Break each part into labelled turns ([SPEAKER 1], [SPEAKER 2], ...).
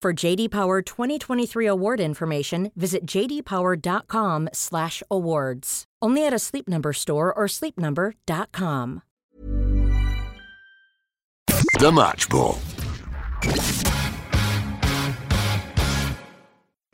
[SPEAKER 1] For JD Power 2023 award information, visit jdpower.com/awards. Only at a Sleep Number store or sleepnumber.com.
[SPEAKER 2] The Match Ball.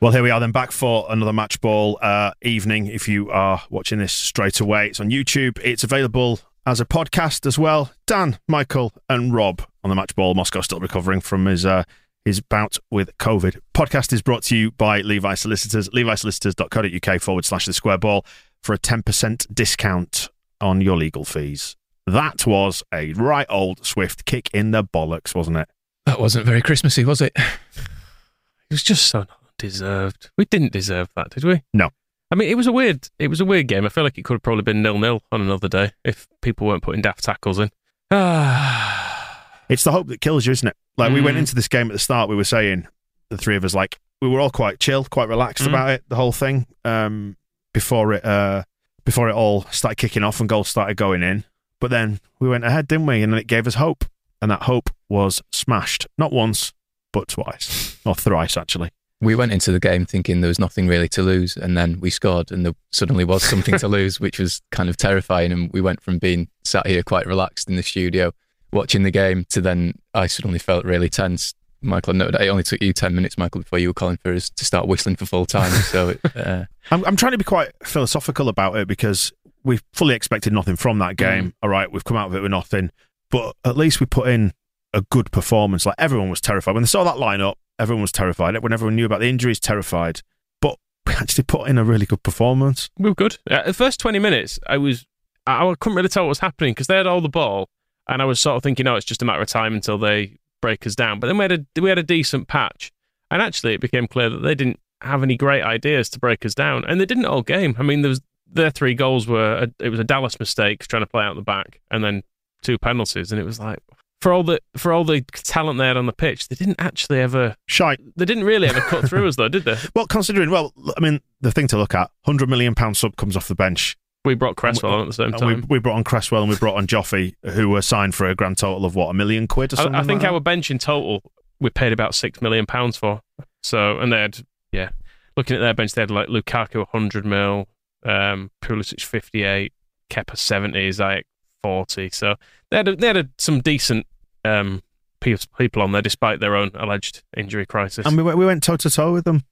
[SPEAKER 3] Well, here we are then back for another match ball uh, evening. If you are watching this straight away, it's on YouTube. It's available as a podcast as well. Dan, Michael, and Rob on the match ball. Moscow still recovering from his uh, his bout with COVID. Podcast is brought to you by Levi Solicitors. LeviSolicitors.co.uk forward slash the square ball for a 10% discount on your legal fees. That was a right old swift kick in the bollocks, wasn't it?
[SPEAKER 4] That wasn't very Christmassy, was it? It was just so not deserved. We didn't deserve that, did we?
[SPEAKER 3] No.
[SPEAKER 4] I mean, it was a weird. It was a weird game. I feel like it could have probably been nil nil on another day if people weren't putting daft tackles in. Ah,
[SPEAKER 3] It's the hope that kills you, isn't it? Like we went
[SPEAKER 4] Mm.
[SPEAKER 3] into this game at the start, we were saying the three of us like we were all quite chill, quite relaxed
[SPEAKER 4] Mm.
[SPEAKER 3] about it, the whole thing. Um, before it uh, before it all started kicking off and goals started going in. But then we went ahead, didn't we? And then it gave us hope, and that hope was smashed not once but twice or thrice actually.
[SPEAKER 5] We went into the game thinking there was nothing really to lose, and then we scored, and there suddenly was something to lose, which was kind of terrifying. And we went from being sat here quite relaxed in the studio watching the game to then I suddenly felt really tense. Michael, I noted it only took you 10 minutes, Michael, before you were calling for us to start whistling for full time. So, uh,
[SPEAKER 3] I'm, I'm trying to be quite philosophical about it because we fully expected nothing from that game.
[SPEAKER 4] Mm.
[SPEAKER 3] All right, we've come out of it with nothing, but at least we put in a good performance. Like everyone was terrified when they saw that lineup. Everyone was terrified. When everyone knew about the injuries, terrified. But we actually put in a really good performance.
[SPEAKER 4] we were good. Uh, the first twenty minutes, I was, I, I couldn't really tell what was happening because they had all the ball, and I was sort of thinking, oh, it's just a matter of time until they break us down. But then we had a we had a decent patch, and actually it became clear that they didn't have any great ideas to break us down, and they didn't all game. I mean, there was their three goals were a, it was a Dallas mistake trying to play out the back, and then two penalties, and it was like. For all the for all the talent they had on the pitch, they didn't actually ever.
[SPEAKER 3] Shite.
[SPEAKER 4] They didn't really ever cut through us, though, did they?
[SPEAKER 3] Well, considering, well, I mean, the thing to look at: hundred million pound sub comes off the bench.
[SPEAKER 4] We brought Cresswell on at the same time.
[SPEAKER 3] we, we brought on Cresswell and we brought on Joffrey, who were signed for a grand total of what a million quid or something.
[SPEAKER 4] I, I think
[SPEAKER 3] like
[SPEAKER 4] our bench in total we paid about six million pounds for. So and they had yeah, looking at their bench, they had like Lukaku hundred mil, um, Pulisic fifty eight, Kepa seventy, Ziyech forty. So they had a, they had a, some decent um people on there despite their own alleged injury crisis.
[SPEAKER 3] and we went, we went toe to toe with them.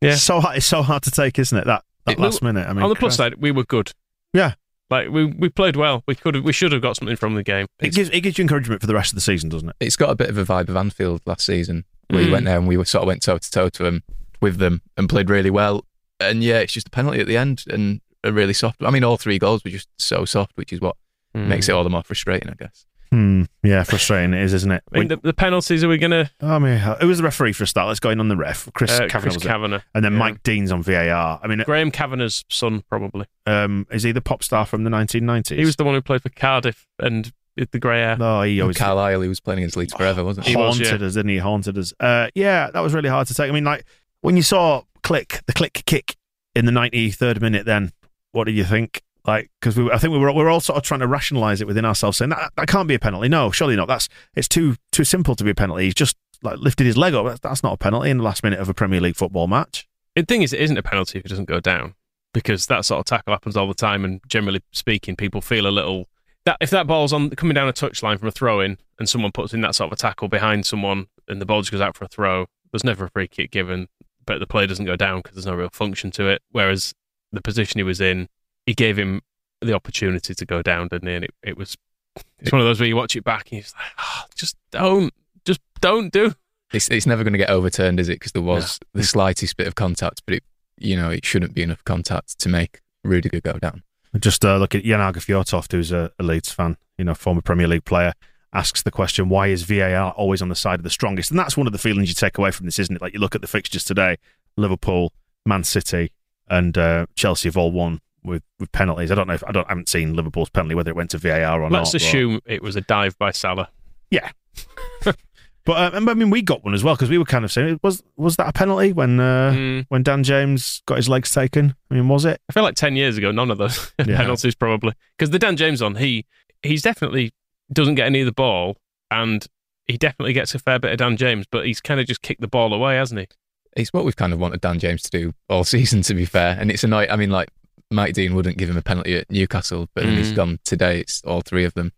[SPEAKER 4] Yeah.
[SPEAKER 3] so hard, it's so hard to take, isn't it? That that
[SPEAKER 4] It-
[SPEAKER 3] last minute. I mean,
[SPEAKER 4] on the plus
[SPEAKER 3] Christ.
[SPEAKER 4] side, we were good.
[SPEAKER 3] Yeah.
[SPEAKER 4] Like we we played well. We could we should have got something from the game.
[SPEAKER 3] It gives it gives you encouragement for the rest of the season, doesn't it?
[SPEAKER 5] it's got a bit of a vibe of Anfield last season, where
[SPEAKER 4] Mm.
[SPEAKER 5] you went there and we were sort of went toe to toe to them with them and played really well. And yeah, it's just a penalty at the end and a really soft. I mean, all three goals were just so soft, which is what
[SPEAKER 4] Mm.
[SPEAKER 5] makes it all the more frustrating, I guess.
[SPEAKER 3] Hmm. Yeah, frustrating it is, isn't it?
[SPEAKER 4] I mean, the, the penalties are we gonna
[SPEAKER 3] I mean, it was the referee for a start. Let's go in on the ref, Chris
[SPEAKER 4] uh,
[SPEAKER 3] Kavanagh,
[SPEAKER 4] Chris
[SPEAKER 3] was?
[SPEAKER 4] Kavanagh
[SPEAKER 3] and then
[SPEAKER 4] yeah.
[SPEAKER 3] Mike Dean's on VAR. I mean,
[SPEAKER 4] Graham Kavanagh's son probably.
[SPEAKER 3] um, is he the pop star from the 1990s?
[SPEAKER 4] He was the one who played for Cardiff and the grey hair.
[SPEAKER 3] No, he always
[SPEAKER 5] Carlisle, he was playing against Leeds forever, wasn't he?
[SPEAKER 4] He was,
[SPEAKER 3] haunted
[SPEAKER 4] yeah.
[SPEAKER 3] us, didn't he? Haunted us. Uh, yeah, that was really hard to take. I mean, like when you saw click the click kick in the 93rd minute, then what did you think? Like, because we, I think we were we were all sort of trying to rationalise it within ourselves, saying that that can't be a penalty. No, surely not. That's it's too too simple to be a penalty. He's just like lifted his leg up. That's, that's not a penalty in the last minute of a Premier League football match.
[SPEAKER 4] The thing is, it isn't a penalty if it doesn't go down because that sort of tackle happens all the time. And generally speaking, people feel a little that if that ball's on coming down a touchline from a throw in and someone puts in that sort of a tackle behind someone and the ball just goes out for a throw, There's never a free kick given, but the play doesn't go down because there's no real function to it. Whereas the position he was in, he gave him the opportunity to go down, didn't he? And it, it was it's one of those where you watch it back and you're just like, oh, just don't, just don't do.
[SPEAKER 5] It's it's never going to get overturned, is it? Because there was the slightest bit of contact, but it you know it shouldn't be enough contact to make Rudiger go down.
[SPEAKER 3] Just uh, look at Jan Åge Fjortoft, who's a, a Leeds fan, you know, former Premier League player, asks the question, why is VAR always on the side of the strongest? And that's one of the feelings you take away from this, isn't it? Like you look at the fixtures today, Liverpool, Man City, and uh, Chelsea have all won with, with penalties. I don't know if I don't I haven't seen Liverpool's penalty whether it went to VAR or not.
[SPEAKER 4] Let's
[SPEAKER 3] not. but-
[SPEAKER 4] assume it was a dive by Salah.
[SPEAKER 3] yeah. but uh, I mean, we got one as well because we were kind of saying, was was that a penalty when uh,
[SPEAKER 4] Mm.
[SPEAKER 3] when Dan James got his legs taken? I mean, was it?
[SPEAKER 4] I feel like ten years ago, none of those
[SPEAKER 3] Yeah.
[SPEAKER 4] penalties probably because the Dan James on he he's definitely doesn't get any of the ball and he definitely gets a fair bit of Dan James, but he's kind of just kicked the ball away, hasn't he?
[SPEAKER 5] It's what we've kind of wanted Dan James to do all season, to be fair. And it's annoying. I mean, like Mike Dean wouldn't give him a penalty at Newcastle, but then he's
[SPEAKER 4] Mm.
[SPEAKER 5] gone today. It's all three of them.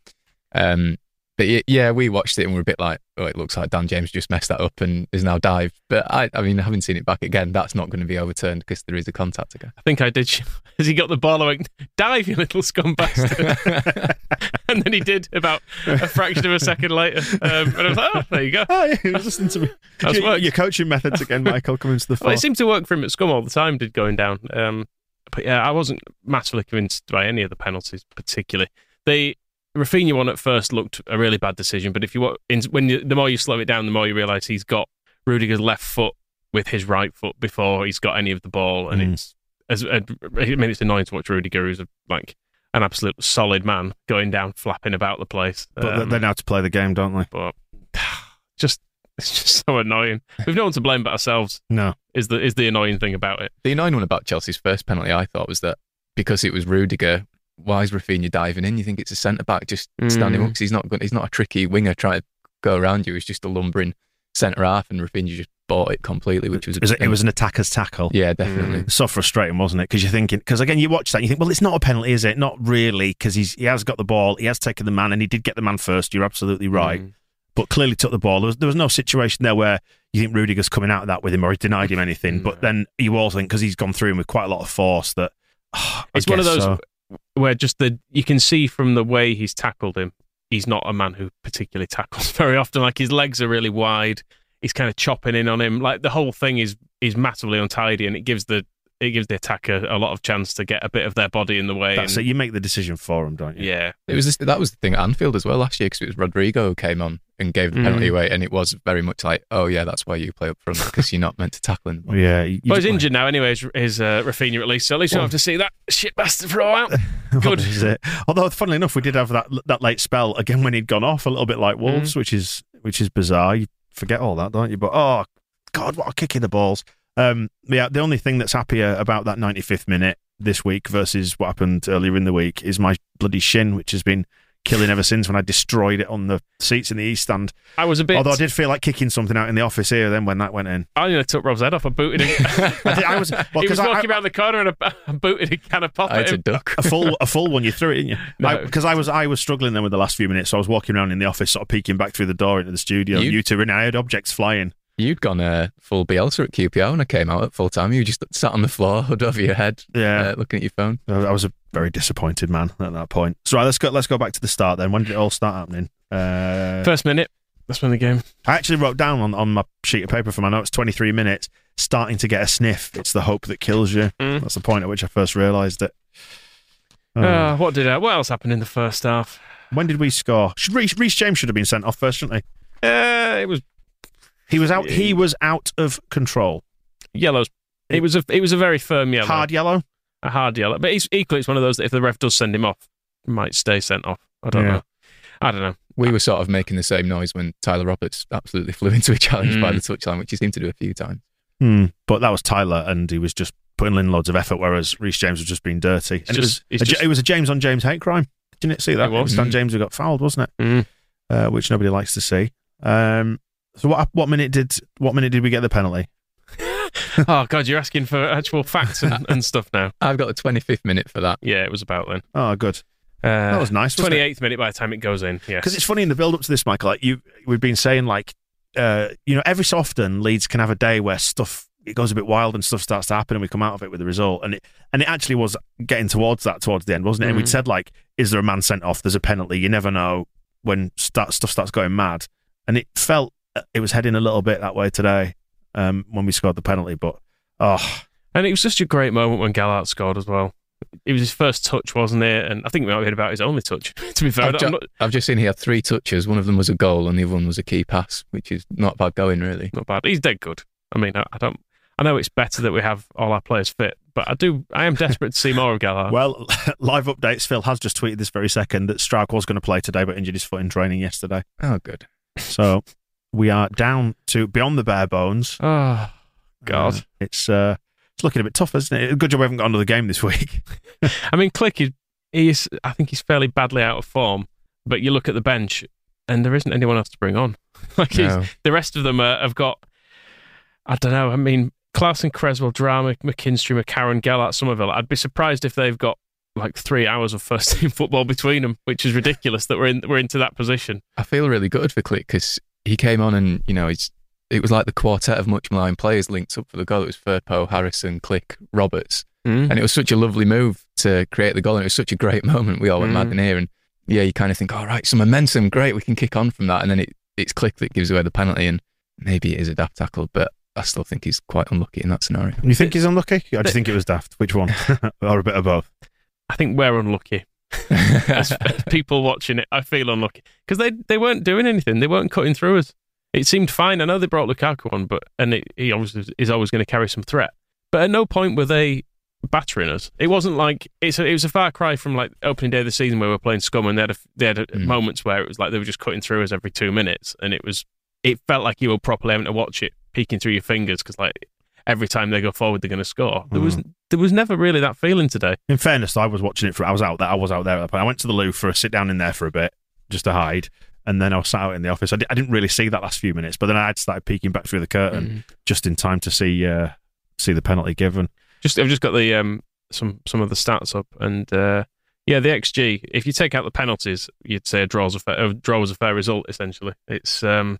[SPEAKER 5] Um, but yeah, we watched it and we're a bit like, oh, it looks like Dan James just messed that up and is now dived. But I, I mean, having seen it back again, that's not going to be overturned because there is a contact again.
[SPEAKER 4] I think I did. As he got the ball, I went, "Dive, you little scum bastard!" and then he did about a fraction of a second later, um, and I was like, "Oh, there you go."
[SPEAKER 3] Oh, yeah, he was listening to me.
[SPEAKER 4] That's
[SPEAKER 3] your,
[SPEAKER 4] worked.
[SPEAKER 3] your coaching methods again, Michael, coming to the
[SPEAKER 4] Well,
[SPEAKER 3] fore.
[SPEAKER 4] it seemed to work for him at Scum all the time. Did going down, um, but yeah, I wasn't massively convinced by any of the penalties, particularly the Raphinha one. At first, looked a really bad decision, but if you when you, the more you slow it down, the more you realise he's got Rudiger's left foot with his right foot before he's got any of the ball, and
[SPEAKER 3] Mm.
[SPEAKER 4] it's as I mean, it's annoying to watch Rudiger, who's a, like an absolute solid man, going down, flapping about the place.
[SPEAKER 3] but
[SPEAKER 4] Um,
[SPEAKER 3] they know how to play the game, don't they?
[SPEAKER 4] but just it's just so annoying. We've no one to blame but ourselves.
[SPEAKER 3] No.
[SPEAKER 4] Is the is the annoying thing about it?
[SPEAKER 5] The annoying one about Chelsea's first penalty, I thought, was that because it was Rudiger, why is Raphinha diving in? You think it's a centre back just standing
[SPEAKER 4] Mm.
[SPEAKER 5] up because he's not good, he's not a tricky winger trying to go around you. He's just a lumbering centre half, and Raphinha just bought it completely, which was
[SPEAKER 3] It was, it was an attacker's tackle.
[SPEAKER 5] yeah, definitely.
[SPEAKER 3] So frustrating, wasn't it? Because you're thinking, because again, you watch that, and you think, well, it's not a penalty, is it? Not really, because he's he has got the ball, he has taken the man, and he did get the man first. You're absolutely right,
[SPEAKER 4] Mm.
[SPEAKER 3] But clearly took the ball. There was, there was no situation there where you think Rudiger's coming out of that with him or he denied him anything. But then you also think because he's gone through him with quite a lot of force that I
[SPEAKER 4] It's one of those
[SPEAKER 3] so.
[SPEAKER 4] where just the you can see from the way he's tackled him, he's not a man who particularly tackles very often. Like his legs are really wide. He's kind of chopping in on him. Like the whole thing is is massively untidy, and it gives the it gives the attacker a lot of chance to get a bit of their body in the way.
[SPEAKER 3] That's
[SPEAKER 4] and,
[SPEAKER 3] it. You make the decision for him, don't you?
[SPEAKER 4] Yeah,
[SPEAKER 5] It was this, that was the thing at Anfield as well last year because it was Rodrigo who came on and gave the penalty
[SPEAKER 4] Mm.
[SPEAKER 5] away, and it was very much like, oh yeah, that's why you play up front because you're not meant to tackle him. the.
[SPEAKER 3] Yeah. you-
[SPEAKER 4] but he's
[SPEAKER 3] you-
[SPEAKER 4] injured now anyway. His, his uh, Raphinha at least, so at least we don't have to see that shit bastard for a while. Good.
[SPEAKER 3] Is it. Although, funnily enough, we did have that that late spell again when he'd gone off a little bit like Wolves,
[SPEAKER 4] Mm.
[SPEAKER 3] which is which is bizarre. You forget all that, don't you? But oh God, what a kick in the balls! Um, yeah, the only thing that's happier about that 95th minute this week versus what happened earlier in the week is my bloody shin, which has been killing ever since when I destroyed it on the seats in the east stand.
[SPEAKER 4] I was a bit.
[SPEAKER 3] Although I did feel like kicking something out in the office here then when that went in.
[SPEAKER 4] I nearly took Rob's head off. I booted him.
[SPEAKER 3] I, did, I was well,
[SPEAKER 4] he was
[SPEAKER 3] 'cause I-
[SPEAKER 4] walking
[SPEAKER 3] I-
[SPEAKER 4] around the corner and I, I booted a can of pop
[SPEAKER 5] I
[SPEAKER 4] at
[SPEAKER 5] had to
[SPEAKER 4] him.
[SPEAKER 5] duck.
[SPEAKER 3] a full a full one. You threw it, didn't you?
[SPEAKER 4] No.
[SPEAKER 3] Because I, was I was struggling then with the last few minutes, so I was walking around in the office, sort of peeking back through the door into the studio.
[SPEAKER 5] You-
[SPEAKER 3] You, two, were in, I had objects flying.
[SPEAKER 5] You'd gone uh, full Bielsa at QPR when I came out at full time. You just sat on the floor, hood over your head,
[SPEAKER 3] Yeah,
[SPEAKER 5] uh, looking at your phone.
[SPEAKER 3] I I was a very disappointed man at that point. So right, let's go. Let's go back to the start then. When did it all start happening? Uh,
[SPEAKER 4] First minute. That's when the game.
[SPEAKER 3] I actually wrote down on, on my sheet of paper for my notes 23 minutes, starting to get a sniff. It's the hope that kills you.
[SPEAKER 4] Mm.
[SPEAKER 3] That's the point at which I first realised it. Oh.
[SPEAKER 4] Uh, what did uh, what else happened in the first half?
[SPEAKER 3] when did we score? Should Reece, Reece James should have been sent off first, shouldn't he?
[SPEAKER 4] Uh, it was
[SPEAKER 3] He was out. He was out of control.
[SPEAKER 4] yellows. It was a it was a very firm yellow,
[SPEAKER 3] Hard yellow.
[SPEAKER 4] a hard yellow. But he's, equally, it's one of those that if the ref does send him off, he might stay sent off. I don't
[SPEAKER 3] Yeah.
[SPEAKER 4] know. I don't know.
[SPEAKER 5] We were sort of making the same noise when Tyler Roberts absolutely flew into a challenge by the touchline, which he seemed to do a few times.
[SPEAKER 3] Hmm. But that was Tyler, and he was just putting in loads of effort, whereas Reece James was just being dirty. And
[SPEAKER 4] just-
[SPEAKER 3] it was
[SPEAKER 4] it's
[SPEAKER 3] a, J-
[SPEAKER 4] just-
[SPEAKER 3] it was a James on James hate crime. Didn't it see that?
[SPEAKER 4] It was.
[SPEAKER 3] Dan
[SPEAKER 5] Mm.
[SPEAKER 3] James who got fouled, wasn't it?
[SPEAKER 4] Mm.
[SPEAKER 3] Uh, which nobody likes to see. Um, so what what minute did what minute did we get the penalty?
[SPEAKER 4] oh god, you're asking for actual facts and, and stuff now.
[SPEAKER 5] I've got the 25th minute for that.
[SPEAKER 4] Yeah, it was about then.
[SPEAKER 3] Oh, good.
[SPEAKER 4] Uh,
[SPEAKER 3] That was nice. wasn't it?
[SPEAKER 4] Twenty eighth minute by the time it goes in. Yeah,
[SPEAKER 3] Because it's funny in the build up to this, Michael. Like you, we've been saying like uh, you know, every so often Leeds can have a day where stuff it goes a bit wild and stuff starts to happen and we come out of it with the result. And it and it actually was getting towards that towards the end, wasn't it? And we'd
[SPEAKER 4] Mm.
[SPEAKER 3] said like, is there a man sent off? There's a penalty. You never know when start, stuff starts going mad. And it felt it was heading a little bit that way today um, when we scored the penalty. But oh,
[SPEAKER 4] And it was just a great moment when Gelhardt scored as well. It was his first touch, wasn't it? And I think we might have heard about his only touch. to be fair,
[SPEAKER 5] I've, ju-
[SPEAKER 4] not,
[SPEAKER 5] I've just seen he had three touches. One of them was a goal, and the other one was a key pass, which is not bad going, really.
[SPEAKER 4] not bad. He's dead good. I mean, I, I don't. I know it's better that we have all our players fit, but I do. I am desperate to see more of Gelhardt.
[SPEAKER 3] well, live updates. Phil has just tweeted this very second that Struijk was going to play today, but injured his foot in training yesterday.
[SPEAKER 5] Oh, good.
[SPEAKER 3] So we are down to beyond the bare bones.
[SPEAKER 4] oh God.
[SPEAKER 3] Uh, it's uh, it's looking a bit tough, isn't it? Good job we haven't got another game this week.
[SPEAKER 4] I mean, Klich is. He's. I think he's fairly badly out of form. But you look at the bench, and there isn't anyone else to bring on. like he's,
[SPEAKER 5] No.
[SPEAKER 4] the rest of them uh, have got. I don't know. I mean, Klaesson, Cresswell, Drameh, McKinstry, McCarron, Gelhardt, Summerville. I'd be surprised if they've got like three hours of first team football between them, which is ridiculous that we're in we're into that position.
[SPEAKER 5] I feel really good for Klich because he came on and, you know, he's, it was like the quartet of much maligned players linked up for the goal. It was Firpo, Harrison, Klich, Roberts.
[SPEAKER 4] Mm.
[SPEAKER 5] And it was such a lovely move to create the goal. And it was such a great moment. We all went mad
[SPEAKER 4] Mm.
[SPEAKER 5] in here. And yeah, you kind of think, all right, some momentum. Great. We can kick on from that. And then it, it's Klich that gives away the penalty. And maybe it is a daft tackle, but I still think he's quite unlucky in that scenario.
[SPEAKER 3] You think he's unlucky? I just think it was daft. Which one? or a bit of both.
[SPEAKER 4] I think we're unlucky. as, as people watching it, I feel unlucky because they they weren't doing anything. They weren't cutting through us. It seemed fine. I know they brought Lukaku on, but and it, he obviously is always going to carry some threat. But at no point were they battering us. It wasn't like it's a, it was a far cry from like opening day of the season where we were playing scum and they had a, they had a,
[SPEAKER 5] Mm.
[SPEAKER 4] moments where it was like they were just cutting through us every two minutes, and it was it felt like you were properly having to watch it, peeking through your fingers because like every time they go forward they're going to score. There was there was never really that feeling today.
[SPEAKER 3] In fairness, I was watching it for. I was out there. I was out there at that point. I went to the loo for a sit down in there for a bit, just to hide, and then I was sat out in the office. I, di- I didn't really see that last few minutes, but then I had started peeking back through the curtain just in time to see uh, see the penalty given.
[SPEAKER 4] Just I've just got the um some some of the stats up and uh yeah the xG if you take out the penalties you'd say a draw's a fair, a draw was a fair result essentially it's um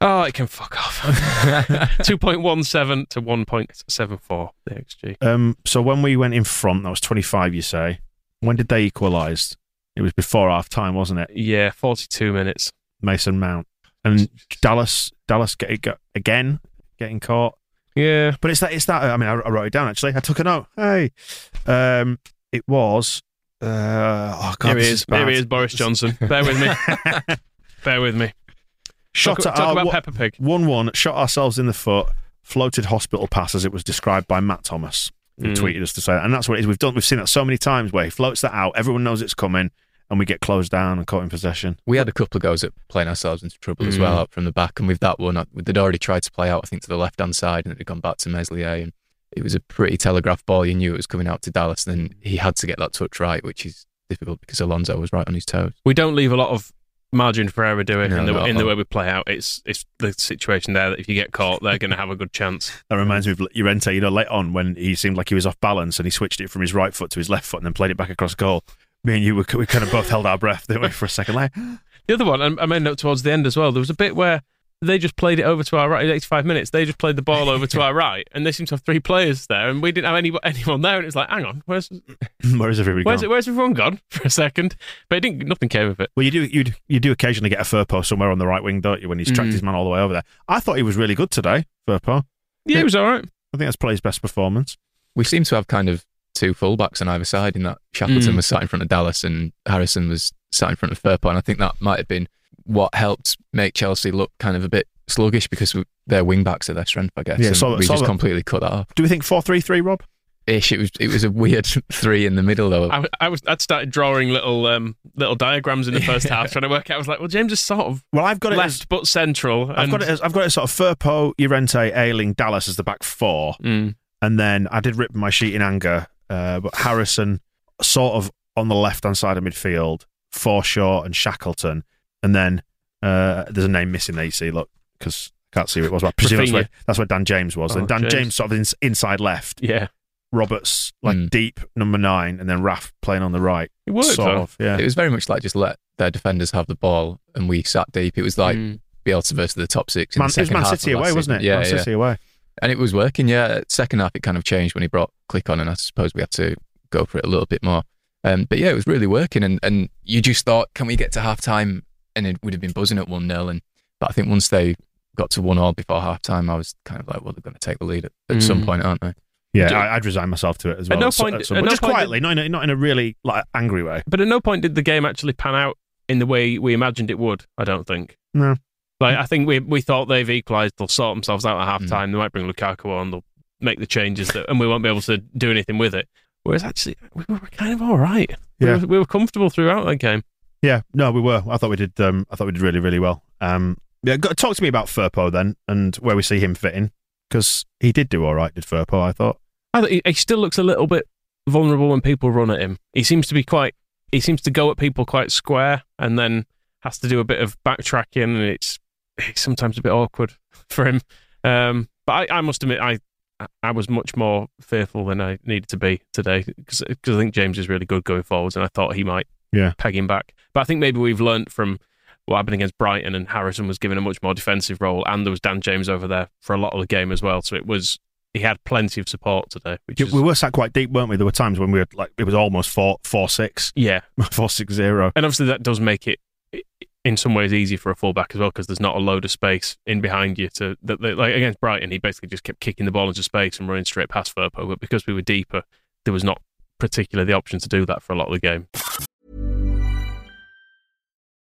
[SPEAKER 4] oh it can fuck off 2.17 to 1.74 the xG
[SPEAKER 3] Um, so when we went in front, that was twenty five. You say when did they equalise? It was before half time, wasn't it?
[SPEAKER 4] yeah 42 minutes
[SPEAKER 3] Mason Mount and Dallas. Dallas get, get again getting caught.
[SPEAKER 4] yeah
[SPEAKER 3] But it's that. It's that. I mean, I, I wrote it down actually. I took a note. Hey, um, it was. Uh, oh God,
[SPEAKER 4] here he is
[SPEAKER 3] bad.
[SPEAKER 4] here he is Boris Johnson bear with me bear with me
[SPEAKER 3] Shot
[SPEAKER 4] talk,
[SPEAKER 3] at
[SPEAKER 4] talk
[SPEAKER 3] our
[SPEAKER 4] about
[SPEAKER 3] wa-
[SPEAKER 4] Peppa Pig
[SPEAKER 3] one one. Shot ourselves in the foot. Floated hospital pass as it was described by Matt Thomas, who
[SPEAKER 4] Mm.
[SPEAKER 3] tweeted us to say that. And that's what it is. We've done. We've seen that so many times where he floats that out. Everyone knows it's coming, and we get closed down and caught in possession.
[SPEAKER 5] We had a couple of goes at playing ourselves into trouble as
[SPEAKER 4] Mm.
[SPEAKER 5] well out from the back, and with that one, I- they'd already tried to play out, I think, to the left hand side, and it had gone back to Meslier, and it was a pretty telegraphed ball. You knew it was coming out to Dallas, and then he had to get that touch right, which is difficult because Alonso was right on his toes.
[SPEAKER 4] we don't leave a lot of margin for error do it
[SPEAKER 5] No,
[SPEAKER 4] in, the, in the way we play out it's it's the situation there that if you get caught they're going to have a good chance
[SPEAKER 3] That reminds me of Llorente. You know, late on when he seemed like he was off balance and he switched it from his right foot to his left foot and then played it back across goal. Me and you, we, we kind of both held our breath, didn't we, for a second? Like,
[SPEAKER 4] The other one, and I made note towards the end as well. There was a bit where they just played it over to our right. 85 minutes, they just played the ball over to our right, and they seemed to have three players there, and we didn't have any anyone there. And it's like, hang on, where's
[SPEAKER 3] where's everybody
[SPEAKER 4] where's
[SPEAKER 3] gone?
[SPEAKER 4] where's everyone gone for a second? But it didn't. Nothing came of it.
[SPEAKER 3] Well, you do you you do occasionally get a Firpo somewhere on the right wing, don't you? When he's tracked
[SPEAKER 4] Mm.
[SPEAKER 3] his man all the way over there. I thought he was really good today, Firpo.
[SPEAKER 4] Yeah, it was all right.
[SPEAKER 3] I think that's probably his best performance.
[SPEAKER 5] We seem to have kind of two fullbacks on either side in that Shackleton
[SPEAKER 4] Mm.
[SPEAKER 5] was sat in front of Dallas and Harrison was sat in front of Firpo, and I think that might have been what helped make Chelsea look kind of a bit sluggish because we- their wing backs are their strength, I guess.
[SPEAKER 3] Yeah,
[SPEAKER 5] and
[SPEAKER 3] so-
[SPEAKER 5] we
[SPEAKER 3] so
[SPEAKER 5] just completely cut that off.
[SPEAKER 3] Do we think four three three, Rob?
[SPEAKER 5] Ish. It was it was a weird three in the middle though.
[SPEAKER 4] I, I was. I'd started drawing little um, little diagrams in the first half, trying to work out. I was like, well, James is sort of
[SPEAKER 3] Well, I've got it.
[SPEAKER 4] left
[SPEAKER 3] As,
[SPEAKER 4] but central.
[SPEAKER 3] I've
[SPEAKER 4] and-
[SPEAKER 3] got it. As, I've got it sort of Firpo, Llorente, Ailing, Dallas as the back four,
[SPEAKER 4] Mm.
[SPEAKER 3] and then I did rip my sheet in anger. Uh, but Harrison, sort of on the left hand side of midfield, Forshaw and Shackleton, and then uh, there's a name missing there. You see, look, because I can't see who it was. But I presume that's where, that's where Dan James was.
[SPEAKER 4] Oh,
[SPEAKER 3] and Dan
[SPEAKER 4] James.
[SPEAKER 3] James, sort of ins inside left.
[SPEAKER 4] Yeah,
[SPEAKER 3] Roberts like
[SPEAKER 5] Mm.
[SPEAKER 3] deep number nine, and then Raf playing on the right.
[SPEAKER 4] it worked.
[SPEAKER 3] sort of, yeah.
[SPEAKER 5] It was very much like just let their defenders have the ball and we sat deep. It was like
[SPEAKER 4] Mm.
[SPEAKER 5] be able to verse the top six. In
[SPEAKER 3] Man,
[SPEAKER 5] the
[SPEAKER 3] it was
[SPEAKER 5] second
[SPEAKER 3] Man City away, wasn't it?
[SPEAKER 5] Yeah,
[SPEAKER 3] Man
[SPEAKER 5] yeah.
[SPEAKER 3] City away.
[SPEAKER 5] And it was working, yeah. Second half, it kind of changed when he brought Klich on, and I suppose we had to go for it a little bit more. Um, but yeah, it was really working, and, and you just thought, can we get to half time? And it would have been buzzing at 1 0. And But I think once they got to 1 all before half time, I was kind of like, well, they're going to take the lead at, at some
[SPEAKER 4] Mm.
[SPEAKER 5] point, aren't they?
[SPEAKER 3] Yeah,
[SPEAKER 4] Do-
[SPEAKER 3] I, I'd resign myself to it as well.
[SPEAKER 4] At no
[SPEAKER 3] so-
[SPEAKER 4] point-
[SPEAKER 3] so-
[SPEAKER 4] at no
[SPEAKER 3] just
[SPEAKER 4] point
[SPEAKER 3] quietly, not in, a, not in a really like angry way.
[SPEAKER 4] But at no point did the game actually pan out in the way we imagined it would. I don't think.
[SPEAKER 3] No.
[SPEAKER 4] Like I think we we thought they've equalised. They'll sort themselves out at half
[SPEAKER 5] Mm.
[SPEAKER 4] time. They might bring Lukaku on. They'll make the changes, that, and we won't be able to do anything with it. Whereas actually, we were kind of all right.
[SPEAKER 3] Yeah.
[SPEAKER 4] We, were, we were comfortable throughout that game.
[SPEAKER 3] Yeah, no, we were. I thought we did. Um, I thought we did really, really well. Um, yeah, go, talk to me about Firpo then, and where we see him fitting, because he did do all right. Did Firpo? I thought.
[SPEAKER 4] I he, he still looks a little bit vulnerable when people run at him. He seems to be quite. He seems to go at people quite square, and then has to do a bit of backtracking, and it's, it's sometimes a bit awkward for him. Um, but I, I must admit, I I was much more fearful than I needed to be today because I think James is really good going forwards, and I thought he might
[SPEAKER 3] Yeah.
[SPEAKER 4] peg him back. But I think maybe we've learnt from what happened against Brighton, and Harrison was given a much more defensive role, and there was Dan James over there for a lot of the game as well. So it was he had plenty of support today, which
[SPEAKER 3] Yeah,
[SPEAKER 4] is
[SPEAKER 3] we were sat quite deep, weren't we? There were times when we were like, it was almost four, four, six,
[SPEAKER 4] yeah,
[SPEAKER 3] four, six, zero.
[SPEAKER 4] and obviously that does make it in some ways easy for a fullback as well because there's not a load of space in behind you to that like against Brighton he basically just kept kicking the ball into space and running straight past Firpo but because we were deeper there was not particularly the option to do that for a lot of the game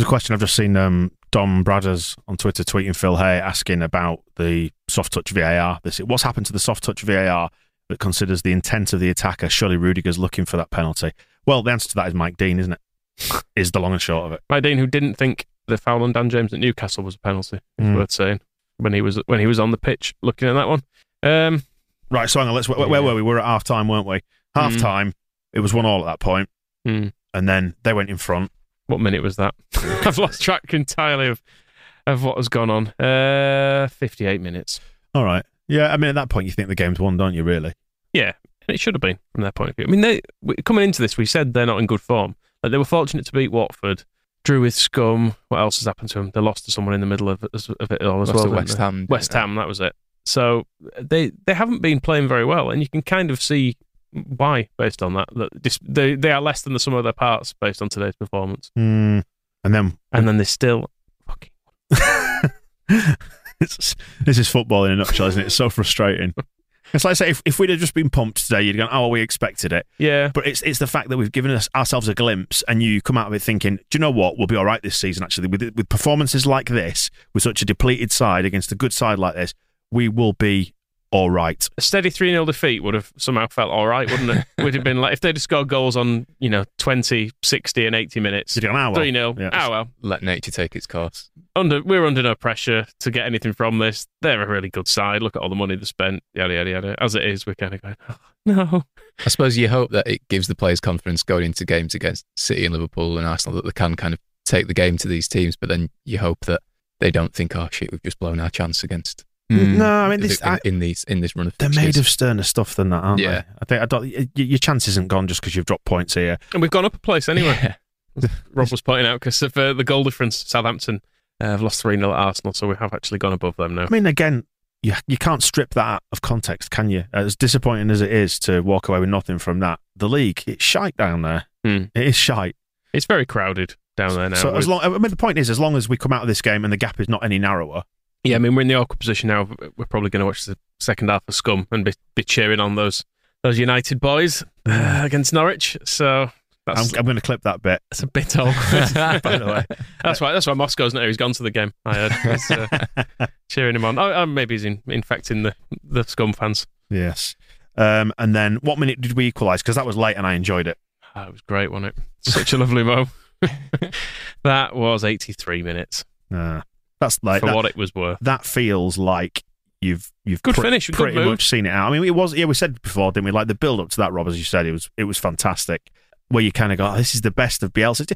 [SPEAKER 3] There's a question I've just seen um, Dom Bradders on Twitter tweeting Phil Hay asking about the soft touch VAR. This what's happened to the soft touch VAR that considers the intent of the attacker? Surely Rudiger's looking for that penalty. Well, the answer to that is Mike Dean, isn't it? is the long and short of it.
[SPEAKER 4] Mike Dean who didn't think the foul on Dan James at Newcastle was a penalty it's
[SPEAKER 3] Mm.
[SPEAKER 4] worth saying when he was when he was on the pitch looking at that one um,
[SPEAKER 3] Right, so hang on. Let's. Where, where
[SPEAKER 4] Yeah.
[SPEAKER 3] were we? We were at half time, weren't we? Half time. It was one all at that point,
[SPEAKER 4] Mm.
[SPEAKER 3] and then they went in front.
[SPEAKER 4] What minute was that I've lost track entirely of of what has gone on uh, 58 minutes
[SPEAKER 3] All right. Yeah, I mean, at that point, you think the game's won, don't you? Really?
[SPEAKER 4] Yeah, and it should have been from their point of view. I mean, they coming into this, we said they're not in good form. Like they were fortunate to beat Watford, drew with scum. What else has happened to them? They lost to someone in the middle of, of it all as
[SPEAKER 5] Lost
[SPEAKER 4] well.
[SPEAKER 5] to West? Ham,
[SPEAKER 4] West? Ham, that was it. So they they haven't been playing very well, and you can kind of see why based on that. That they they are less than the sum of their parts based on today's performance,
[SPEAKER 3] Mm. And then
[SPEAKER 4] and then they still fucking
[SPEAKER 3] this is football in a nutshell, isn't it? It's so frustrating. It's like I say, if, if we'd have just been pumped today, you'd go, "Oh, we expected it."
[SPEAKER 4] yeah.
[SPEAKER 3] But it's it's the fact that we've given us ourselves a glimpse, and you come out of it thinking, "Do you know what? We'll be all right this season." Actually, with with performances like this, with such a depleted side against a good side like this, we will be all right.
[SPEAKER 4] A steady 3 0 defeat would have somehow felt all right, wouldn't it? would have been like if they'd have scored goals on, you know, 20, 60, and 80 minutes.
[SPEAKER 3] You'd go, "Ah, well."
[SPEAKER 4] 3 0.
[SPEAKER 3] Yeah.
[SPEAKER 4] Oh, well.
[SPEAKER 5] Let nature take its course.
[SPEAKER 4] Under, we're under no pressure to get anything from this. They're a really good side. Look at all the money they spent. Yada, yada, yada. As it is, we're kind of going, oh, no.
[SPEAKER 5] I suppose you hope that it gives the players confidence going into games against City and Liverpool and Arsenal that they can kind of take the game to these teams, but then you hope that they don't think, oh shit, we've just blown our chance against.
[SPEAKER 3] No, I mean, this,
[SPEAKER 5] in,
[SPEAKER 3] I,
[SPEAKER 5] in these in this run of
[SPEAKER 3] they're made of sterner stuff than that, aren't
[SPEAKER 5] Yeah.
[SPEAKER 3] they? I think I don't, y- your chance isn't gone just because you've dropped points here.
[SPEAKER 4] And we've gone up a place anyway.
[SPEAKER 5] Yeah.
[SPEAKER 4] Rob was pointing out because of uh, the goal difference. Southampton uh, have lost 3 0 at Arsenal, so we have actually gone above them now.
[SPEAKER 3] I mean, again, you, you can't strip that out of context, can you? As disappointing as it is to walk away with nothing from that, the league, it's shite down there.
[SPEAKER 4] Hmm.
[SPEAKER 3] It is shite.
[SPEAKER 4] It's very crowded down there now.
[SPEAKER 3] so as long, I mean, the point is, as long as we come out of this game and the gap is not any narrower,
[SPEAKER 4] Yeah, I mean, we're in the awkward position now. We're probably going to watch the second half of Scum and be, be cheering on those those United boys uh, against Norwich. So
[SPEAKER 3] I'm, I'm going to clip that bit.
[SPEAKER 4] that's a bit awkward.
[SPEAKER 3] By the way,
[SPEAKER 4] that's why that's why Moscow's not here. He's gone to the game. I heard. He's, uh, cheering him on. Oh, uh, maybe he's in, infecting the the Scum fans.
[SPEAKER 3] yes. Um, and then, what minute did we equalise? Because that was late and I enjoyed it.
[SPEAKER 4] Oh, it was great, wasn't it? Such a lovely mo. that was 83 minutes
[SPEAKER 3] Uh, that's like
[SPEAKER 4] for
[SPEAKER 3] that,
[SPEAKER 4] what it was worth.
[SPEAKER 3] that feels like you've you've
[SPEAKER 4] Good finish, good
[SPEAKER 3] pretty
[SPEAKER 4] move.
[SPEAKER 3] much seen it out. I mean, it was yeah, we said before, didn't we? Like the build up to that, Rob, as you said, it was it was fantastic. Where you kind of go, oh, this is the best of Bielsa. To-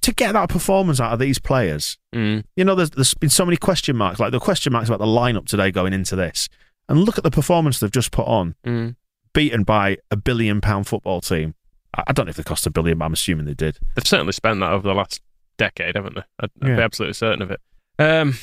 [SPEAKER 3] To get that performance out of these players,
[SPEAKER 4] Mm.
[SPEAKER 3] you know, there's, there's been so many question marks. Like the question marks about the lineup today going into this, and look at the performance they've just put on,
[SPEAKER 4] Mm.
[SPEAKER 3] beaten by a billion pound football team. I, I don't know if they cost a billion, but I'm assuming they did.
[SPEAKER 4] They've certainly spent that over the last decade, haven't they? I'd, I'd
[SPEAKER 3] Yeah.
[SPEAKER 4] be absolutely certain of it. Um,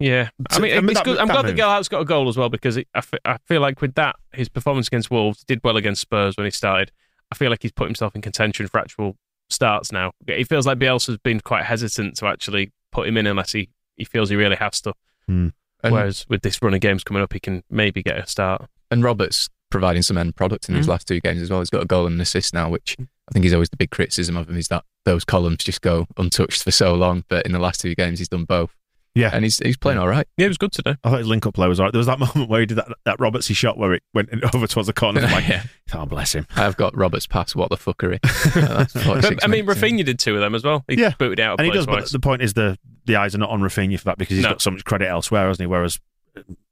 [SPEAKER 4] yeah, I mean,
[SPEAKER 3] I mean,
[SPEAKER 4] it's
[SPEAKER 3] that-
[SPEAKER 4] good. I'm
[SPEAKER 3] that
[SPEAKER 4] glad that
[SPEAKER 3] move.
[SPEAKER 4] Gelhardt's got a goal as well because it, I, I feel like with that, his performance against Wolves did well against Spurs when he started. I feel like he's put himself in contention for actual starts now. It feels like Bielsa's been quite hesitant to actually put him in unless he, he feels he really has to.
[SPEAKER 5] And,
[SPEAKER 4] Whereas with this run of games coming up, he can maybe get a start.
[SPEAKER 5] and Roberts providing some end product in his
[SPEAKER 4] Mm.
[SPEAKER 5] last two games as well. He's got a goal and an assist now, which I think he's always the big criticism of him is that those columns just go untouched for so long. But in the last two games, he's done both,
[SPEAKER 3] Yeah,
[SPEAKER 5] and he's he's playing all right.
[SPEAKER 4] Yeah, it was good today.
[SPEAKER 3] I thought his link up play was all right. There was that moment where he did that, that Robertsy shot where it went over towards the corner. I'm like,
[SPEAKER 5] Yeah.
[SPEAKER 3] oh, bless him.
[SPEAKER 5] I've got Roberts pass. What the fuckery? That's
[SPEAKER 4] But, I mean,
[SPEAKER 5] minutes.
[SPEAKER 4] Raphinha did two of them as well. He
[SPEAKER 3] Yeah.
[SPEAKER 4] booted out
[SPEAKER 3] And he
[SPEAKER 4] play
[SPEAKER 3] does, but the point is the the eyes are not on Raphinha for that because he's
[SPEAKER 4] No.
[SPEAKER 3] got so much credit elsewhere, hasn't he? Whereas,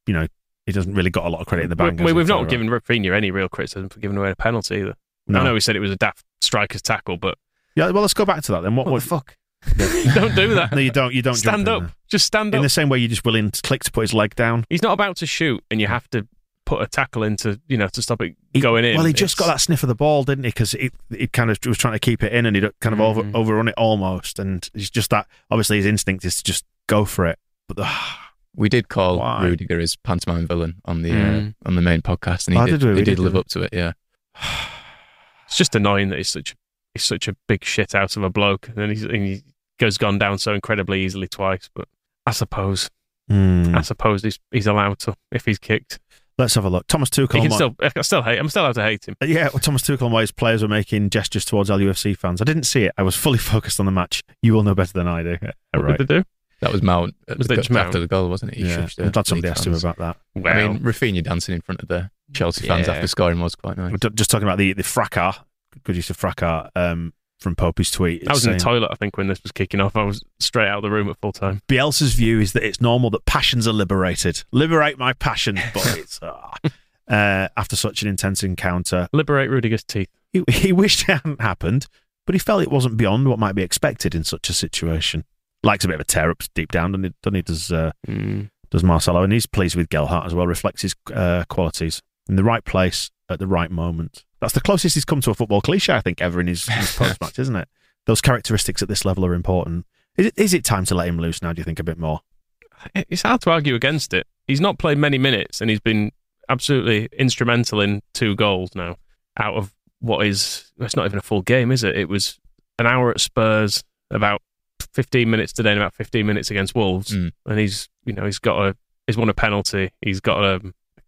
[SPEAKER 3] you know, he doesn't really got a lot of credit in the bank.
[SPEAKER 4] We,
[SPEAKER 3] has he,
[SPEAKER 4] we've not given Raphinha any real criticism for giving away a penalty either.
[SPEAKER 3] No.
[SPEAKER 4] I know we said it was a daft striker's tackle, but
[SPEAKER 3] Yeah, well, let's go back to that then. What, what
[SPEAKER 4] fuck? don't do that.
[SPEAKER 3] No, you don't. You don't
[SPEAKER 4] stand
[SPEAKER 3] jump
[SPEAKER 4] up.
[SPEAKER 3] in
[SPEAKER 4] Just stand up.
[SPEAKER 3] in the same way you're just willing to Klich to put his leg down.
[SPEAKER 4] He's not about to shoot, and you have to put a tackle into, you know, to stop it
[SPEAKER 3] He-
[SPEAKER 4] going in.
[SPEAKER 3] Well, he just
[SPEAKER 4] It's-
[SPEAKER 3] got that sniff of the ball, didn't he? Because he, he kind of was trying to keep it in, and he kind of over,
[SPEAKER 4] Mhm.
[SPEAKER 3] overrun it almost. And he's just that. Obviously, his instinct is to just go for it. But the,
[SPEAKER 5] We did call
[SPEAKER 3] Why?
[SPEAKER 5] Rudiger his pantomime villain on the
[SPEAKER 4] Mm.
[SPEAKER 5] uh, on the main podcast, and he
[SPEAKER 3] Oh,
[SPEAKER 5] did,
[SPEAKER 3] did we?
[SPEAKER 5] he
[SPEAKER 3] We
[SPEAKER 5] did
[SPEAKER 3] did,
[SPEAKER 5] live
[SPEAKER 3] didn't
[SPEAKER 5] up to it. Yeah,
[SPEAKER 4] It's just annoying that he's such he's such a big shit out of a bloke, and he's and he goes gone down so incredibly easily twice. But I suppose,
[SPEAKER 3] Hmm.
[SPEAKER 4] I suppose he's he's allowed to if he's kicked.
[SPEAKER 3] Let's have a look. Thomas Tuchel.
[SPEAKER 4] He can still, I still hate. I'm still allowed to hate him.
[SPEAKER 3] Yeah, well, Thomas Tuchel and why his players were making gestures towards LUFC fans. I didn't see it. I was fully focused on the match. You will know better than I do. Yeah,
[SPEAKER 4] What
[SPEAKER 3] right.
[SPEAKER 4] did they do?
[SPEAKER 5] that was Mount, at
[SPEAKER 4] Was
[SPEAKER 5] the
[SPEAKER 4] that
[SPEAKER 5] go-
[SPEAKER 4] just Mount?
[SPEAKER 5] after the goal, wasn't it? He
[SPEAKER 3] Yeah,
[SPEAKER 5] shushed the
[SPEAKER 3] I'm glad somebody
[SPEAKER 5] Leeds
[SPEAKER 3] asked him about that.
[SPEAKER 4] Well,
[SPEAKER 5] I mean, Raphinha dancing in front of the Chelsea fans
[SPEAKER 4] Yeah.
[SPEAKER 5] after scoring was quite nice.
[SPEAKER 3] We're Just talking about the the fracas, good use of fracas um, from Popey's tweet.
[SPEAKER 4] I was in the toilet, I think, when this was kicking off. I was straight out of the room at full time.
[SPEAKER 3] saying, Bielsa's view is that it's normal that passions are liberated. Liberate my passion, but it's ah. uh, after such an intense encounter.
[SPEAKER 4] Liberate Rudiger's teeth.
[SPEAKER 3] He, he wished it hadn't happened, but he felt it wasn't beyond what might be expected in such a situation. Likes a bit of a tear up deep down, doesn't he? Doesn't he? Does uh,
[SPEAKER 4] Mm.
[SPEAKER 3] does Marcelo, and he's pleased with Gelhardt as well. Reflects his uh, qualities in the right place at the right moment. That's the closest he's come to a football cliche, I think, ever in his, his post match, isn't it? Those characteristics at this level are important. Is it, is it time to let him loose now? Do you think a bit more?
[SPEAKER 4] It's hard to argue against it. He's not played many minutes, and he's been absolutely instrumental in two goals now. Out of what is, it's not even a full game, is it? It was an hour at Spurs, about 15 minutes today, and about 15 minutes against Wolves,
[SPEAKER 5] Mm.
[SPEAKER 4] and he's, you know, he's got a, he's won a penalty, he's got a,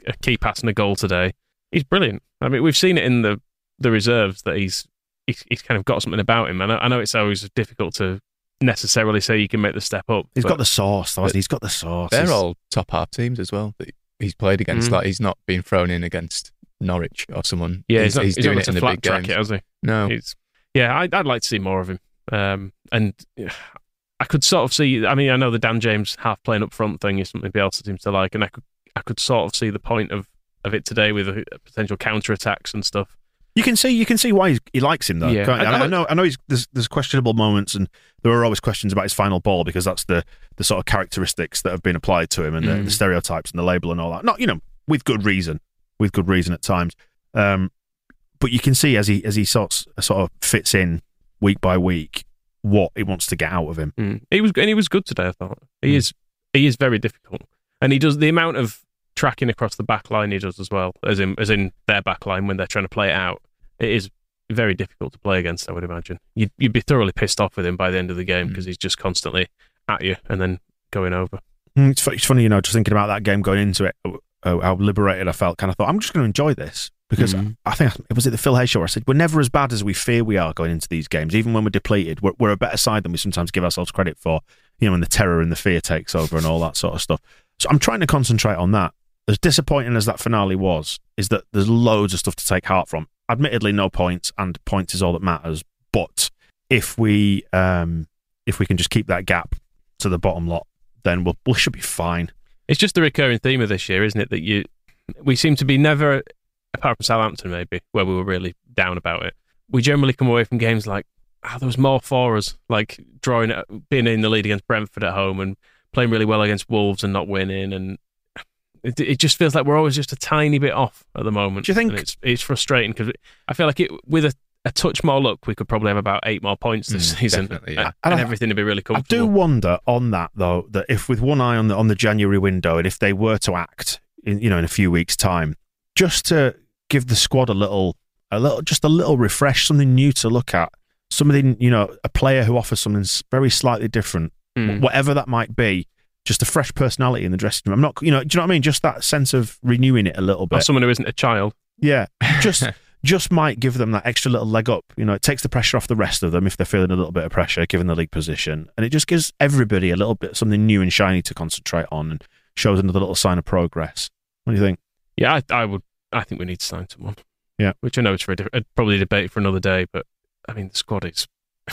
[SPEAKER 4] a key pass and a goal today. He's brilliant. I mean, we've seen it in the the reserves that he's he's, he's kind of got something about him. And I, I know it's always difficult to necessarily say you can make the step up.
[SPEAKER 3] He's
[SPEAKER 4] but-
[SPEAKER 3] got the sauce, though. he? He's got the sauce.
[SPEAKER 5] They're
[SPEAKER 3] He's-
[SPEAKER 5] all top half teams as well. that he's played against.
[SPEAKER 4] Mm.
[SPEAKER 5] Like he's not been thrown in against Norwich or someone.
[SPEAKER 4] Yeah, he's, not, he's
[SPEAKER 5] doing
[SPEAKER 4] not
[SPEAKER 5] it in
[SPEAKER 4] to
[SPEAKER 5] the
[SPEAKER 4] flat
[SPEAKER 5] big
[SPEAKER 4] track
[SPEAKER 5] games.
[SPEAKER 4] it, has he?
[SPEAKER 5] No,
[SPEAKER 4] It's, yeah, I, I'd like to see more of him. Um, and yeah, I could sort of see. I mean, I know the Dan James half playing up front thing is something Bielsa seems to like, and I could I could sort of see the point of, of it today with uh, potential counter attacks and stuff.
[SPEAKER 3] You can see you can see why he's, he likes him though.
[SPEAKER 4] Yeah. I-
[SPEAKER 3] I,
[SPEAKER 4] I-
[SPEAKER 3] know I know he's, there's there's questionable moments and there are always questions about his final ball because that's the the sort of characteristics that have been applied to him and the,
[SPEAKER 4] Mm.
[SPEAKER 3] the stereotypes and the label and all that. Not you know with good reason, with good reason at times. Um, but you can see as he as he sort sort of fits in week by week what he wants to get out of him.
[SPEAKER 4] Mm. He was and he was good today. I thought he is he is very difficult, and he does the amount of tracking across the back line he does as well as in as in their back line when they're trying to play it out. It is very difficult to play against. I would imagine you'd you'd be thoroughly pissed off with him by the end of the game because he's just constantly at you and then going over.
[SPEAKER 3] Mm, It's, it's funny, you know, just thinking about that game going into it, uh, how liberated I felt. Kind of thought, I'm just going to enjoy this because
[SPEAKER 4] Mhm.
[SPEAKER 3] I think it was it the Phil Hay show. I said we're never as bad as we fear we are going into these games, even when we're depleted. We're, we're a better side than we sometimes give ourselves credit for. You know, when the terror and the fear takes over and all that sort of stuff. So I'm trying to concentrate on that. As disappointing as that finale was, is that there's loads of stuff to take heart from. Admittedly, no points, and points is all that matters. But if we um, if we can just keep that gap to the bottom lot, then we'll, we should be fine.
[SPEAKER 4] It's just the recurring theme of this year, isn't it? That you we seem to be never, apart from Southampton maybe, where we were really down about it. We generally come away from games like, ah, there was more for us, like drawing, being in the lead against Brentford at home and playing really well against Wolves and not winning, and it, it just feels like we're always just a tiny bit off at the moment.
[SPEAKER 3] Do you think-
[SPEAKER 4] And it's it's frustrating because I feel like it with a. A touch more luck, we could probably have about eight more points this
[SPEAKER 5] Mm,
[SPEAKER 4] season,
[SPEAKER 5] yeah.
[SPEAKER 4] and,
[SPEAKER 3] And I-
[SPEAKER 4] everything would be really comfortable.
[SPEAKER 3] I do wonder on that though that if with one eye on the on the January window and if they were to act in you know in a few weeks time, just to give the squad a little a little just a little refresh, something new to look at, something you know a player who offers something very slightly different,
[SPEAKER 4] Mm.
[SPEAKER 3] whatever that might be. Just a fresh personality in the dressing room. I'm not, you know, do you know what I mean? Just that sense of renewing it a little
[SPEAKER 4] Or
[SPEAKER 3] bit.
[SPEAKER 4] someone who isn't a child.
[SPEAKER 3] Yeah, just just might give them that extra little leg up. You know, it takes the pressure off the rest of them if they're feeling a little bit of pressure given the league position, and it just gives everybody a little bit something new and shiny to concentrate on, and shows another little sign of progress. What do you think?
[SPEAKER 4] Yeah, I, I would. I think we need to sign someone.
[SPEAKER 3] Yeah.
[SPEAKER 4] which I know it's for a probably a debate for another day, but I mean the squad is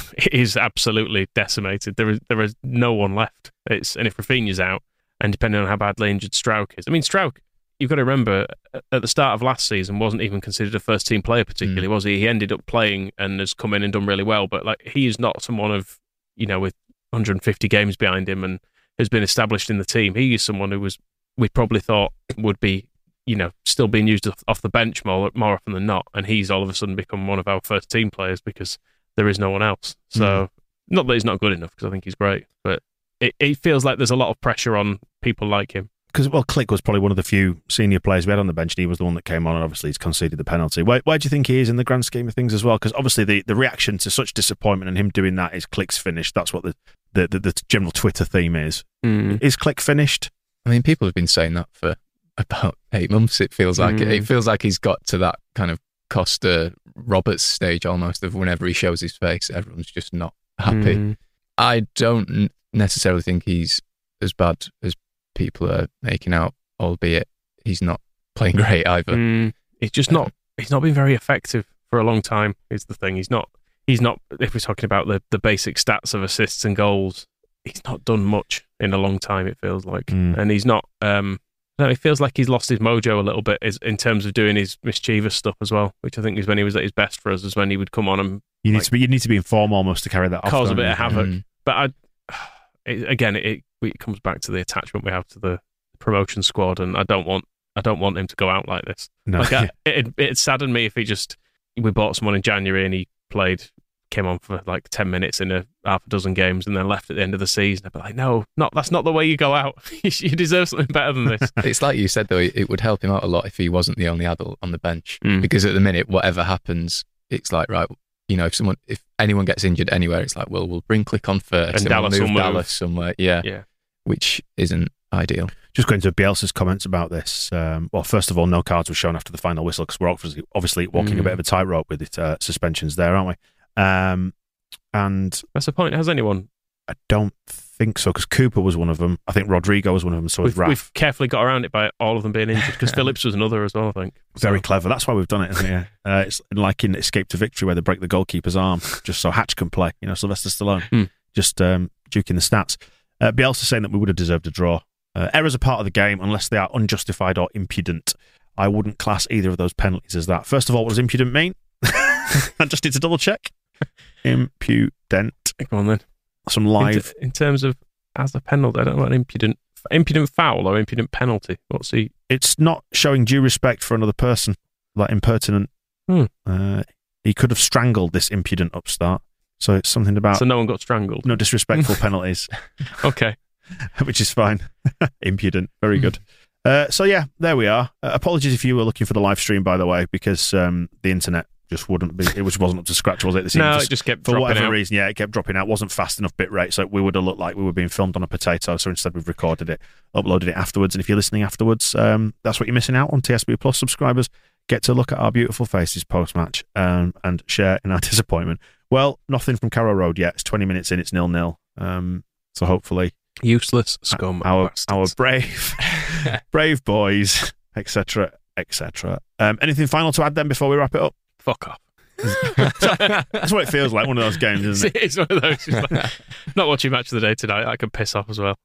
[SPEAKER 4] is absolutely decimated. There is there is no one left. It's and if Raphinha's out, and depending on how badly injured Struijk is, I mean Struijk. You've got to remember, at- the start of last season, wasn't even considered a first team player particularly, hmm. was he? He ended up playing and has come in and done really well, but like he is not someone of you know with 150 games behind him and has been established in the team. He is someone who was we probably thought would be you know, still being used off- off the bench more more often than not, and he's all of a sudden become one of our first team players because there is no one else. So, not that he's not good enough because I think he's great, but it, it feels like there's a lot of pressure on people like him.
[SPEAKER 3] Because well, Klich was probably one of the few senior players we had on the bench, and he was the one that came on, and obviously he's conceded the penalty. Where, where do you think he is in the grand scheme of things as well? Because obviously the, the reaction to such disappointment and him doing that is Klich's finished. That's what the the, the, the general Twitter theme is. Is Klich finished?
[SPEAKER 5] I mean, people have been saying that for about eight months. It feels like it,
[SPEAKER 4] Mm.
[SPEAKER 5] it feels like he's got to that kind of Costa Roberts stage almost of whenever he shows his face, everyone's just not happy.
[SPEAKER 4] Mm.
[SPEAKER 5] I don't necessarily think he's as bad as people are making out, albeit he's not playing great either.
[SPEAKER 4] Mm, he's just not. He's not been very effective for a long time. Is the thing. He's not. He's not. If we're talking about the the basic stats of assists and goals, he's not done much in a long time. It feels like,
[SPEAKER 3] Mm.
[SPEAKER 4] and he's not. Um, no, it feels like he's lost his mojo a little bit is, in terms of doing his mischievous stuff as well, which I think is when he was at his best for us. Is when he would come on and
[SPEAKER 3] You need
[SPEAKER 4] Like-
[SPEAKER 3] to be you need to be in form almost to carry that off.
[SPEAKER 4] cause a bit
[SPEAKER 3] you?
[SPEAKER 4] of havoc.
[SPEAKER 5] Mm.
[SPEAKER 4] But I, it, again, it, it comes back to the attachment we have to the promotion squad, and I don't want I don't want him to go out like this.
[SPEAKER 3] No.
[SPEAKER 4] Like I, it, it saddened me if he just we bought someone in January and he played came on for like ten minutes in a half a dozen games and then left at the end of the season. I'd be like, no, not that's not the way you go out. you deserve something better than this.
[SPEAKER 5] It's like you said though, it it would help him out a lot if he wasn't the only adult on the bench.
[SPEAKER 4] Mm.
[SPEAKER 5] Because at the minute, whatever happens, it's like right, you know, if someone, if anyone gets injured anywhere, it's like, well, we'll bring Klich on first,
[SPEAKER 4] And
[SPEAKER 5] we'll
[SPEAKER 4] Dallas will
[SPEAKER 5] move
[SPEAKER 4] move.
[SPEAKER 5] Dallas somewhere, yeah,
[SPEAKER 4] yeah,
[SPEAKER 5] which isn't ideal.
[SPEAKER 3] Just going to Bielsa's comments about this. Um, well, first of all, no cards were shown after the final whistle because we're obviously, obviously walking a
[SPEAKER 4] Mm.
[SPEAKER 3] bit of a tightrope with it, uh, suspensions there, aren't we? Um, and
[SPEAKER 4] that's the point. Has anyone
[SPEAKER 3] I don't think so because Cooper was one of them. I think Rodrigo was one of them. So
[SPEAKER 4] We've, we've carefully got around it by all of them being injured because Phillips was another as well. I think
[SPEAKER 3] Very
[SPEAKER 4] So-
[SPEAKER 3] clever. That's why we've done it, isn't it? Yeah. Uh, it's like in Escape to Victory where they break the goalkeeper's arm just so Hatch can play. You know, Sylvester Stallone.
[SPEAKER 4] Hmm.
[SPEAKER 3] Just um, duking the stats. Uh, Bielsa saying that we would have deserved a draw. Uh, errors are part of the game unless they are unjustified or impudent. I wouldn't class either of those penalties as that. First of all, what does impudent mean? I just need to double check. Impudent.
[SPEAKER 4] Go on then.
[SPEAKER 3] Some
[SPEAKER 4] In,
[SPEAKER 3] live.
[SPEAKER 4] in terms of as a penalty, I don't know what an impudent impudent foul or impudent penalty. What's the
[SPEAKER 3] It's not showing due respect for another person, like impertinent.
[SPEAKER 4] Hmm.
[SPEAKER 3] Uh, he could have strangled this impudent upstart. So it's something about
[SPEAKER 4] so no one got strangled?
[SPEAKER 3] no disrespectful penalties,
[SPEAKER 4] Okay.
[SPEAKER 3] which is fine. impudent, very good. Uh, so yeah, there we are. Uh, apologies if you were looking for the live stream, by the way, because um, the internet just wouldn't be. It was wasn't up to scratch, was it? This
[SPEAKER 4] No,
[SPEAKER 3] evening?
[SPEAKER 4] it just kept
[SPEAKER 3] for
[SPEAKER 4] dropping
[SPEAKER 3] whatever
[SPEAKER 4] out.
[SPEAKER 3] reason. Yeah, it kept dropping out. wasn't fast enough bit rate, so we would have looked like we were being filmed on a potato. So instead, we've recorded it, uploaded it afterwards. And if you're listening afterwards, um, that's what you're missing out on. TSB Plus subscribers get to look at our beautiful faces post match um, and share in our disappointment. Well, nothing from Carrow Road yet. It's 20 minutes in. It's nil nil. Um, so hopefully,
[SPEAKER 4] Useless scum.
[SPEAKER 3] our
[SPEAKER 4] bastards.
[SPEAKER 3] our brave brave boys, etc. etc. Um, anything final to add then before we wrap it up?
[SPEAKER 4] Fuck off.
[SPEAKER 3] That's what it feels like. One of those games, isn't it?
[SPEAKER 4] it's one of those. like, not watching match of the day tonight. I can piss off as well.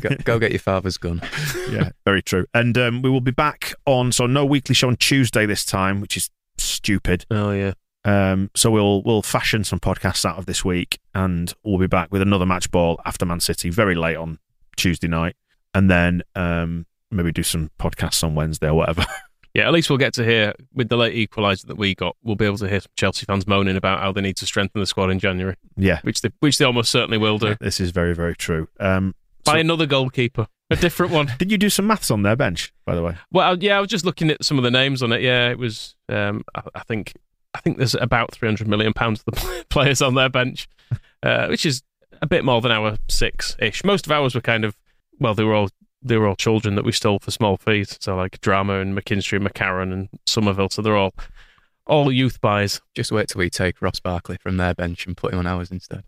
[SPEAKER 5] go, go get your father's gun.
[SPEAKER 3] yeah, very true. And um, we will be back on so no weekly show on Tuesday this time, which is stupid.
[SPEAKER 4] Oh yeah.
[SPEAKER 3] Um, so we'll we'll fashion some podcasts out of this week, and we'll be back with another match ball after Man City very late on Tuesday night, and then um, maybe do some podcasts on Wednesday or whatever.
[SPEAKER 4] Yeah, at least we'll get to hear with the late equaliser that we got. We'll be able to hear some Chelsea fans moaning about how they need to strengthen the squad in January,
[SPEAKER 3] yeah,
[SPEAKER 4] which they which they almost certainly will do.
[SPEAKER 3] this is very very true. Um,
[SPEAKER 4] Buy
[SPEAKER 3] so-
[SPEAKER 4] another goalkeeper, a different one.
[SPEAKER 3] did you do some maths on their bench, by the way?
[SPEAKER 4] Well, yeah, I was just looking at some of the names on it. Yeah, it was. Um, I, I think I think there's about three hundred million pounds of the players on their bench, uh, which is a bit more than our six ish. Most of ours were kind of well, they were all they were all children that we stole for small fees. So like Drameh and McKinstry and McCarron and Summerville. So they're all all youth buys.
[SPEAKER 5] Just wait till we take Ross Barkley from their bench and put him on ours instead.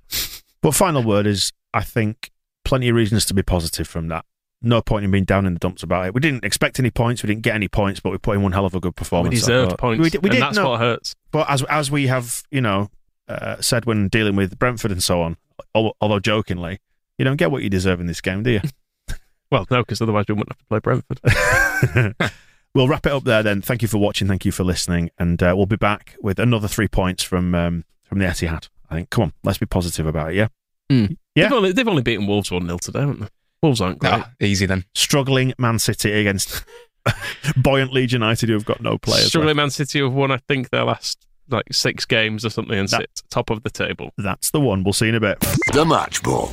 [SPEAKER 3] But final word is, I think plenty of reasons to be positive from that. No point in being down in the dumps about it. We didn't expect any points. We didn't get any points, but we put in one hell of a good performance. I
[SPEAKER 4] deserved
[SPEAKER 3] thought.
[SPEAKER 4] points,
[SPEAKER 3] We did. We
[SPEAKER 4] and
[SPEAKER 3] did
[SPEAKER 4] that's
[SPEAKER 3] no,
[SPEAKER 4] what hurts.
[SPEAKER 3] But as as we have, you know, uh, said when dealing with Brentford and so on, although jokingly, you don't get what you deserve in this game, do you?
[SPEAKER 4] Well, no, because otherwise we wouldn't have to play Brentford.
[SPEAKER 3] we'll wrap it up there then. Thank you for watching. Thank you for listening, and uh, we'll be back with another three points from um, from the Etihad. I think. Come on, let's be positive about it. Yeah.
[SPEAKER 5] Mm.
[SPEAKER 3] Yeah.
[SPEAKER 4] They've only, they've only beaten Wolves 1 0 today, haven't they? Wolves aren't great.
[SPEAKER 5] Ah, easy then.
[SPEAKER 3] Struggling Man City against buoyant Leeds United, who have got no players.
[SPEAKER 4] Struggling Man City have won, I think, their last like six games or something and
[SPEAKER 3] That-
[SPEAKER 4] sit top of the table.
[SPEAKER 3] That's the one. We'll see you in a bit.
[SPEAKER 2] The Match Ball.